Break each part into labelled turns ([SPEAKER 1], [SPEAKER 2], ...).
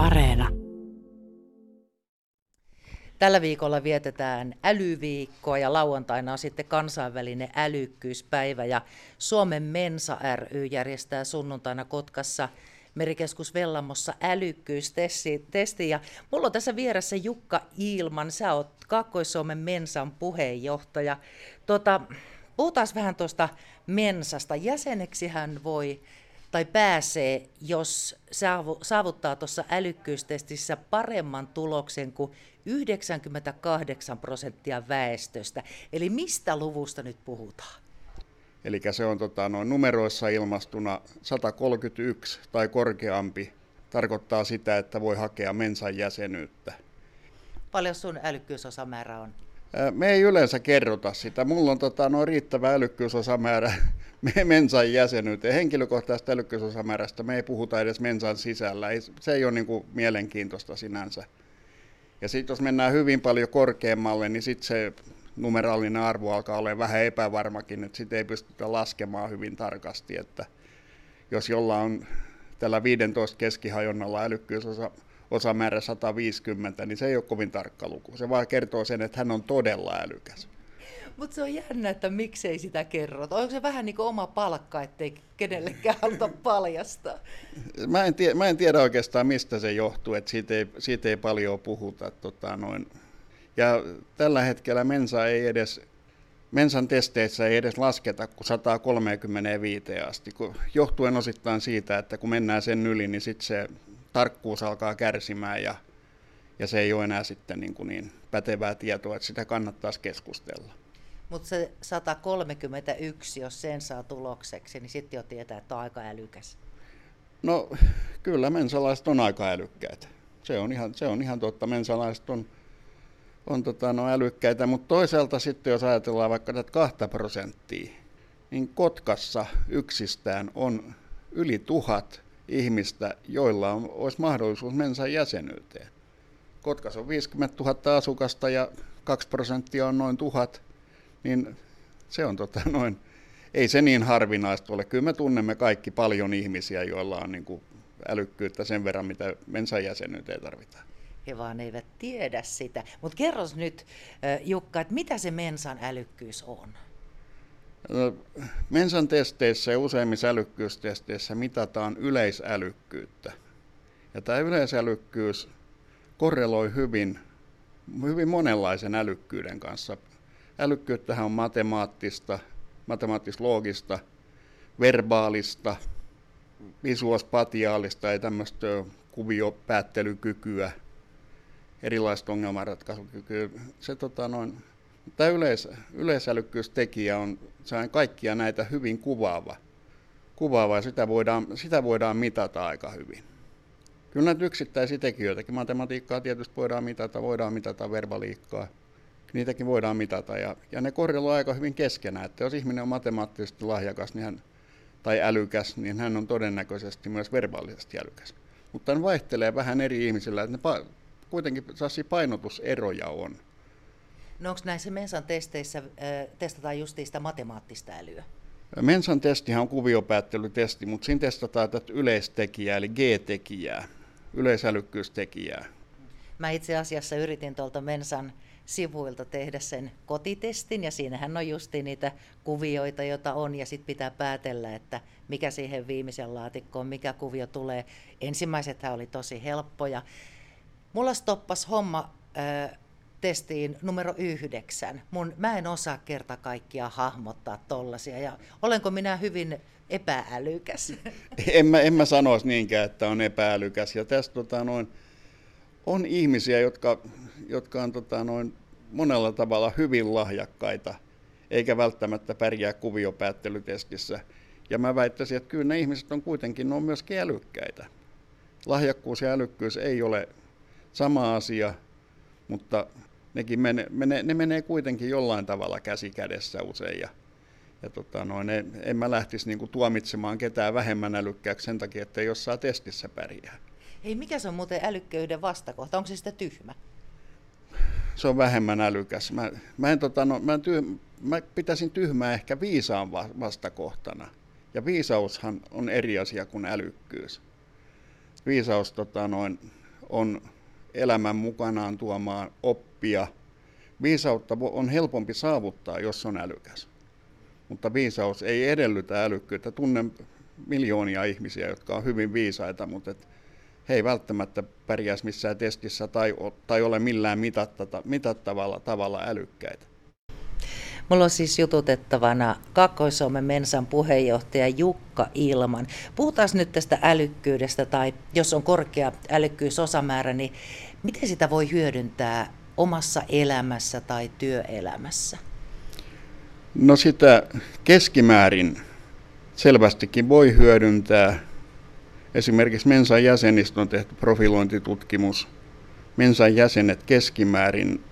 [SPEAKER 1] Areena.
[SPEAKER 2] Tällä viikolla vietetään älyviikkoa ja lauantaina on sitten kansainvälinen älykkyyspäivä ja Suomen Mensa ry järjestää sunnuntaina Kotkassa Merikeskus Vellamossa älykkyystesti. Ja mulla on tässä vieressä Jukka Ilman, sä oot Kaakkois-Suomen Mensan puheenjohtaja. Tota, puhutaan vähän tuosta Mensasta. Jäseneksi hän voi tai pääsee, jos saavuttaa tuossa älykkyystestissä paremman tuloksen kuin 98 prosenttia väestöstä. Eli mistä luvusta nyt puhutaan?
[SPEAKER 3] Eli se on tota, noin numeroissa ilmastuna 131 tai korkeampi. Tarkoittaa sitä, että voi hakea mensan jäsenyyttä.
[SPEAKER 2] Paljon sun älykkyysosamäärä on?
[SPEAKER 3] Me ei yleensä kerrota sitä. Mulla on tota, noin riittävä älykkyysosamäärä mensan jäsenyyteen. Henkilökohtaisesta älykkyysosamäärästä me ei puhuta edes mensan sisällä. Ei, se ei ole niin kuin, mielenkiintoista sinänsä. Ja sitten jos mennään hyvin paljon korkeammalle, niin sitten se numeraalinen arvo alkaa olla vähän epävarmakin, että sitä ei pystytä laskemaan hyvin tarkasti, että jos jolla on tällä 15 keskihajonnalla älykkyysosa osamäärä 150, niin se ei ole kovin tarkka luku. Se vaan kertoo sen, että hän on todella älykäs.
[SPEAKER 2] Mutta se on jännä, että miksei sitä kerrota. Onko se vähän niin kuin oma palkka, ettei kenellekään haluta paljastaa?
[SPEAKER 3] Mä en, tiedä, mä en tiedä oikeastaan, mistä se johtuu, että siitä ei, siitä ei paljon puhuta. Tota, noin. Ja tällä hetkellä Mensa ei edes, Mensan testeissä ei edes lasketa kuin 135 asti, kun johtuen osittain siitä, että kun mennään sen yli, niin sitten se tarkkuus alkaa kärsimään ja, ja se ei ole enää sitten niin, kuin niin pätevää tietoa, että sitä kannattaisi keskustella.
[SPEAKER 2] Mutta se 131, jos sen saa tulokseksi, niin sitten jo tietää, että on aika älykäs.
[SPEAKER 3] No kyllä mensalaiset on aika älykkäitä. Se on ihan, se on ihan totta, mensalaiset on, on tota, no, älykkäitä, mutta toisaalta sitten jos ajatellaan vaikka tätä kahta prosenttia, niin Kotkassa yksistään on yli tuhat ihmistä, joilla on, olisi mahdollisuus Mensan jäsenyyteen. Kotkassa on 50 000 asukasta ja 2 prosenttia on noin tuhat, niin se on tota noin, ei se niin harvinaista ole. Kyllä me tunnemme kaikki paljon ihmisiä, joilla on niin kuin älykkyyttä sen verran, mitä Mensan jäsenyyteen tarvitaan.
[SPEAKER 2] He vaan eivät tiedä sitä. Mutta kerros nyt, Jukka, että mitä se Mensan älykkyys on?
[SPEAKER 3] Mensan testeissä ja useimmissa älykkyystesteissä mitataan yleisälykkyyttä. Ja tämä yleisälykkyys korreloi hyvin, hyvin monenlaisen älykkyyden kanssa. Älykkyyttähän on matemaattista, matemaattis-loogista, verbaalista, visuospatiaalista ja tämmöistä kuviopäättelykykyä, erilaista ongelmanratkaisukykyä. Se tota, noin, Tämä yleis, yleisälykkyystekijä on kaikkia näitä hyvin kuvaava. kuvaava ja sitä voidaan, sitä voidaan mitata aika hyvin. Kyllä näitä yksittäisiä tekijöitäkin, matematiikkaa tietysti voidaan mitata, voidaan mitata verbaliikkaa, niitäkin voidaan mitata ja, ja ne korreloivat aika hyvin keskenään, että jos ihminen on matemaattisesti lahjakas niin hän, tai älykäs, niin hän on todennäköisesti myös verbaalisesti älykäs. Mutta ne vaihtelee vähän eri ihmisillä, että ne pa- kuitenkin painotuseroja on.
[SPEAKER 2] No onko näissä Mensan testeissä äh, testataan justiin sitä matemaattista älyä?
[SPEAKER 3] Mensan testihan on kuviopäättelytesti, mutta siinä testataan tätä yleistekijää, eli G-tekijää, yleisälykkyystekijää.
[SPEAKER 2] Mä itse asiassa yritin tuolta Mensan sivuilta tehdä sen kotitestin, ja siinähän on justi niitä kuvioita, joita on, ja sitten pitää päätellä, että mikä siihen viimeisen laatikkoon, mikä kuvio tulee. Ensimmäisethän oli tosi helppoja. Mulla stoppas homma äh, testiin numero yhdeksän. Mun, mä en osaa kerta kaikkiaan hahmottaa tollasia ja olenko minä hyvin epäälykäs?
[SPEAKER 3] En mä, en mä sanoisi niinkään, että on epäälykäs. Ja tässä tota, noin, on ihmisiä, jotka, jotka on tota, noin, monella tavalla hyvin lahjakkaita, eikä välttämättä pärjää kuviopäättelytestissä. Ja mä väittäisin, että kyllä ne ihmiset on kuitenkin ne on myöskin älykkäitä. Lahjakkuus ja älykkyys ei ole sama asia, mutta nekin mene, mene, ne menee kuitenkin jollain tavalla käsi kädessä usein. Ja, ja tota, noin, en mä lähtisi niinku tuomitsemaan ketään vähemmän älykkääksi sen takia, että jossain testissä pärjää.
[SPEAKER 2] Hei, mikä se on muuten älykköyden vastakohta? Onko se sitä tyhmä?
[SPEAKER 3] Se on vähemmän älykäs. Mä, mä, en, tota, no, mä, tyh, mä pitäisin tyhmää ehkä viisaan vastakohtana. Ja viisaushan on eri asia kuin älykkyys. Viisaus tota, noin, on elämän mukanaan tuomaan oppia. Viisautta on helpompi saavuttaa, jos on älykäs. Mutta viisaus ei edellytä älykkyyttä. Tunnen miljoonia ihmisiä, jotka on hyvin viisaita, mutta et he ei välttämättä pärjäisi missään testissä tai, tai ole millään mitattavalla tavalla älykkäitä.
[SPEAKER 2] Mulla on siis jututettavana Kakkois-Suomen Mensan puheenjohtaja Jukka Ilman. Puhutaan nyt tästä älykkyydestä tai jos on korkea älykkyysosamäärä, niin miten sitä voi hyödyntää omassa elämässä tai työelämässä?
[SPEAKER 3] No sitä keskimäärin selvästikin voi hyödyntää. Esimerkiksi Mensan jäsenistä on tehty profilointitutkimus. Mensan jäsenet keskimäärin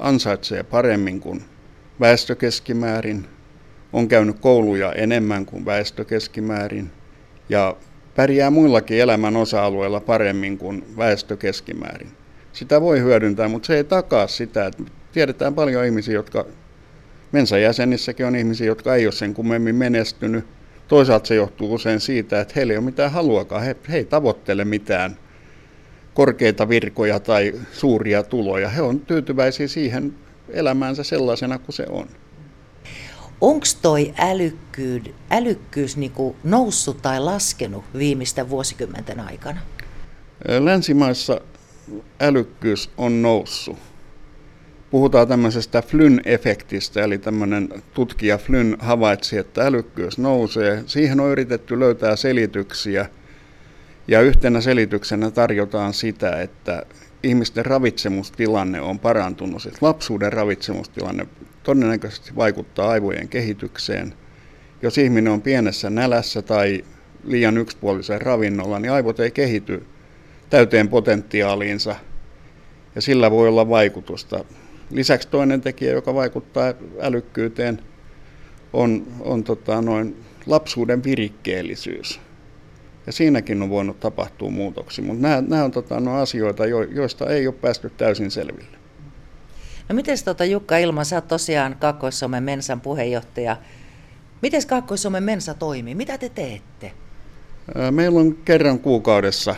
[SPEAKER 3] ansaitsee paremmin kuin väestökeskimäärin, on käynyt kouluja enemmän kuin väestökeskimäärin ja pärjää muillakin elämän osa-alueilla paremmin kuin väestökeskimäärin. Sitä voi hyödyntää, mutta se ei takaa sitä, että tiedetään paljon ihmisiä, jotka Mensa jäsenissäkin on ihmisiä, jotka ei ole sen kummemmin menestynyt. Toisaalta se johtuu usein siitä, että heillä ei ole mitään haluakaan, he, he ei tavoittele mitään korkeita virkoja tai suuria tuloja. He on tyytyväisiä siihen elämäänsä sellaisena kuin se on.
[SPEAKER 2] Onko toi älykkyys, älykkyys niinku noussut tai laskenut viimeisten vuosikymmenten aikana?
[SPEAKER 3] Länsimaissa älykkyys on noussut. Puhutaan tämmöisestä Flynn-efektistä, eli tämmöinen tutkija Flynn havaitsi, että älykkyys nousee. Siihen on yritetty löytää selityksiä, ja yhtenä selityksenä tarjotaan sitä, että ihmisten ravitsemustilanne on parantunut. Siis lapsuuden ravitsemustilanne todennäköisesti vaikuttaa aivojen kehitykseen. Jos ihminen on pienessä nälässä tai liian yksipuolisen ravinnolla, niin aivot ei kehity täyteen potentiaaliinsa ja sillä voi olla vaikutusta. Lisäksi toinen tekijä, joka vaikuttaa älykkyyteen, on, on tota, noin lapsuuden virikkeellisyys. Ja siinäkin on voinut tapahtua muutoksia, mutta nämä, nämä on tota, no, asioita, jo, joista ei ole päästy täysin selville.
[SPEAKER 2] No miten tota, Jukka Ilma, sä oot tosiaan Kaakkois-Suomen Mensan puheenjohtaja. Miten Kaakkois-Suomen Mensa toimii? Mitä te teette?
[SPEAKER 3] Meillä on kerran kuukaudessa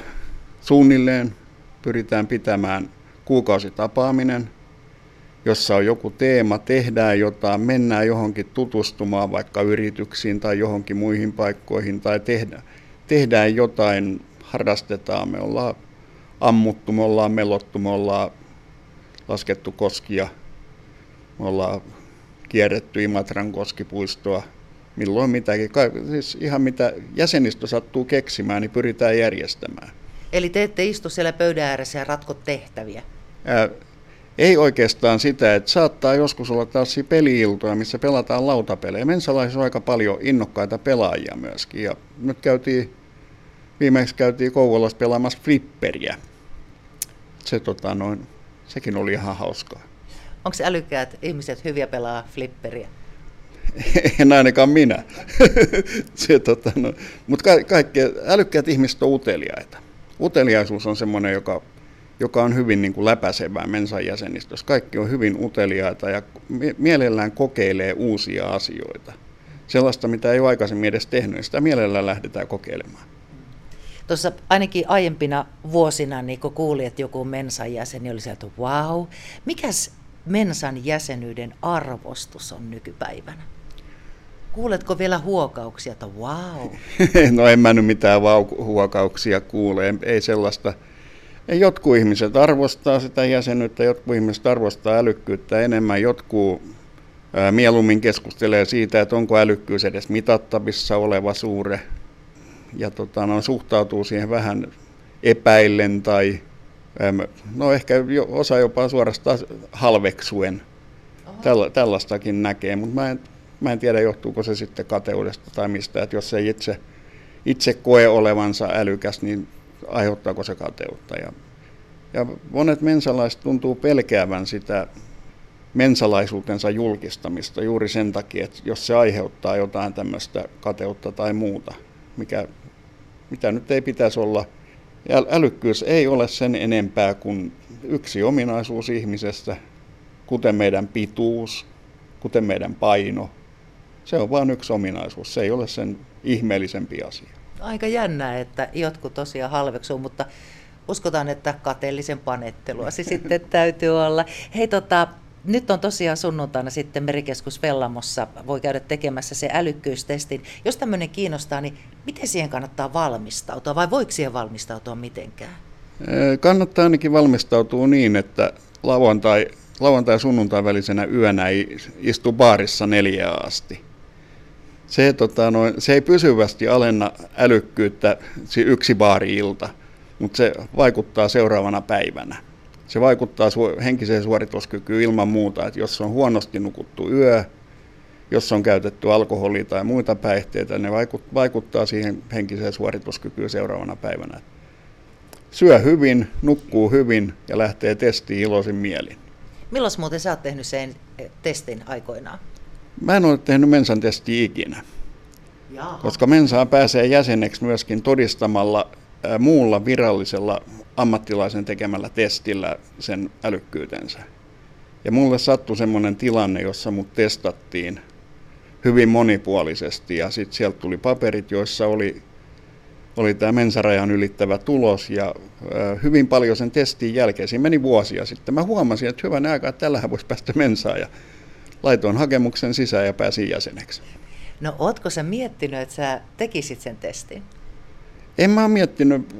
[SPEAKER 3] suunnilleen pyritään pitämään kuukausitapaaminen, jossa on joku teema, tehdään jotain, mennään johonkin tutustumaan vaikka yrityksiin tai johonkin muihin paikkoihin tai tehdään, tehdään jotain, harrastetaan, me ollaan ammuttu, me ollaan melottu, me ollaan laskettu koskia, me ollaan kierretty Imatran koskipuistoa, milloin mitäkin, siis ihan mitä jäsenistö sattuu keksimään, niin pyritään järjestämään.
[SPEAKER 2] Eli te ette istu siellä pöydän ääressä ja ratko tehtäviä?
[SPEAKER 3] Ää, ei oikeastaan sitä, että saattaa joskus olla taas peliiltoja, missä pelataan lautapelejä. Mensalaisissa on aika paljon innokkaita pelaajia myöskin. Ja nyt käytiin, viimeksi käytiin Kouvolassa pelaamassa flipperiä. Se, tota, noin, sekin oli ihan hauskaa.
[SPEAKER 2] Onko älykkäät ihmiset hyviä pelaa flipperiä?
[SPEAKER 3] en ainakaan minä. se, tota, no, mutta ka- kaikki älykkäät ihmiset on uteliaita. Uteliaisuus on semmoinen, joka joka on hyvin niin kuin läpäisevää mensan jäsenistössä. Kaikki on hyvin uteliaita ja mielellään kokeilee uusia asioita. Sellaista, mitä ei ole aikaisemmin edes tehnyt, sitä mielellään lähdetään kokeilemaan.
[SPEAKER 2] Tuossa ainakin aiempina vuosina, niin kun kuuli, että joku mensan jäsen, niin oli sieltä, wow, mikäs mensan jäsenyyden arvostus on nykypäivänä? Kuuletko vielä huokauksia, että wow?
[SPEAKER 3] no en mä nyt mitään huokauksia kuule, ei sellaista Jotkut ihmiset arvostaa sitä jäsenyyttä, jotkut ihmiset arvostaa älykkyyttä enemmän, jotkut mieluummin keskustelee siitä, että onko älykkyys edes mitattavissa oleva suure, ja tota, no, suhtautuu siihen vähän epäillen tai no ehkä osa jopa suorastaan halveksuen. Tälla, tällaistakin näkee, mutta mä en, mä en tiedä johtuuko se sitten kateudesta tai mistä, että jos ei itse, itse koe olevansa älykäs, niin aiheuttaako se kateutta. Ja, ja monet mensalaiset tuntuu pelkäävän sitä mensalaisuutensa julkistamista juuri sen takia, että jos se aiheuttaa jotain tämmöistä kateutta tai muuta, mikä, mitä nyt ei pitäisi olla. Älykkyys ei ole sen enempää kuin yksi ominaisuus ihmisestä, kuten meidän pituus, kuten meidän paino. Se on vain yksi ominaisuus, se ei ole sen ihmeellisempi asia
[SPEAKER 2] aika jännää, että jotkut tosiaan halveksuu, mutta Uskotaan, että kateellisen panettelua se sitten täytyy olla. Hei tota, nyt on tosiaan sunnuntaina sitten Merikeskus Vellamossa, voi käydä tekemässä se älykkyystestin. Jos tämmöinen kiinnostaa, niin miten siihen kannattaa valmistautua vai voiko siihen valmistautua mitenkään?
[SPEAKER 3] Kannattaa ainakin valmistautua niin, että lauantai, lauantai ja sunnuntai välisenä yönä ei istu baarissa neljä asti. Se, tota, no, se ei pysyvästi alenna älykkyyttä yksi baari-ilta, mutta se vaikuttaa seuraavana päivänä. Se vaikuttaa henkiseen suorituskykyyn ilman muuta, että jos on huonosti nukuttu yö, jos on käytetty alkoholia tai muita päihteitä, ne vaikuttaa siihen henkiseen suorituskykyyn seuraavana päivänä. Syö hyvin, nukkuu hyvin ja lähtee testiin iloisin mielin.
[SPEAKER 2] Milloin muuten sä oot tehnyt sen eh, testin aikoinaan?
[SPEAKER 3] Mä en ole tehnyt Mensan testiä ikinä, Jaha. koska Mensaa pääsee jäseneksi myöskin todistamalla muulla virallisella ammattilaisen tekemällä testillä sen älykkyytensä. Ja mulle sattui semmoinen tilanne, jossa mut testattiin hyvin monipuolisesti ja sitten sieltä tuli paperit, joissa oli, oli tämä mensarajan ylittävä tulos ja ö, hyvin paljon sen testin jälkeen, siinä meni vuosia sitten, mä huomasin, että hyvän aikaa, että tällähän voisi päästä mensaan ja laitoin hakemuksen sisään ja pääsin jäseneksi.
[SPEAKER 2] No ootko sä miettinyt, että sä tekisit sen testin?
[SPEAKER 3] En mä miettinyt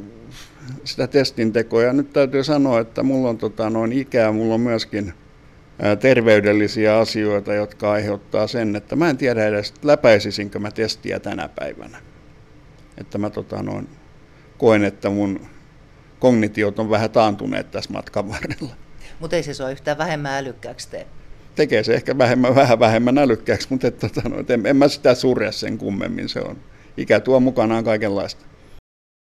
[SPEAKER 3] sitä testin tekoa. Ja nyt täytyy sanoa, että mulla on tota, noin ikää, mulla on myöskin terveydellisiä asioita, jotka aiheuttaa sen, että mä en tiedä edes, läpäisisinkö mä testiä tänä päivänä. Että mä tota, noin, koen, että mun kognitiot on vähän taantuneet tässä matkan varrella.
[SPEAKER 2] Mutta ei se ole yhtään vähemmän älykkääksi tee.
[SPEAKER 3] Tekee se ehkä vähemmän, vähän vähemmän älykkääksi, mutta et, tota, no, en, en mä sitä surja sen kummemmin. Se on, ikä tuo mukanaan kaikenlaista.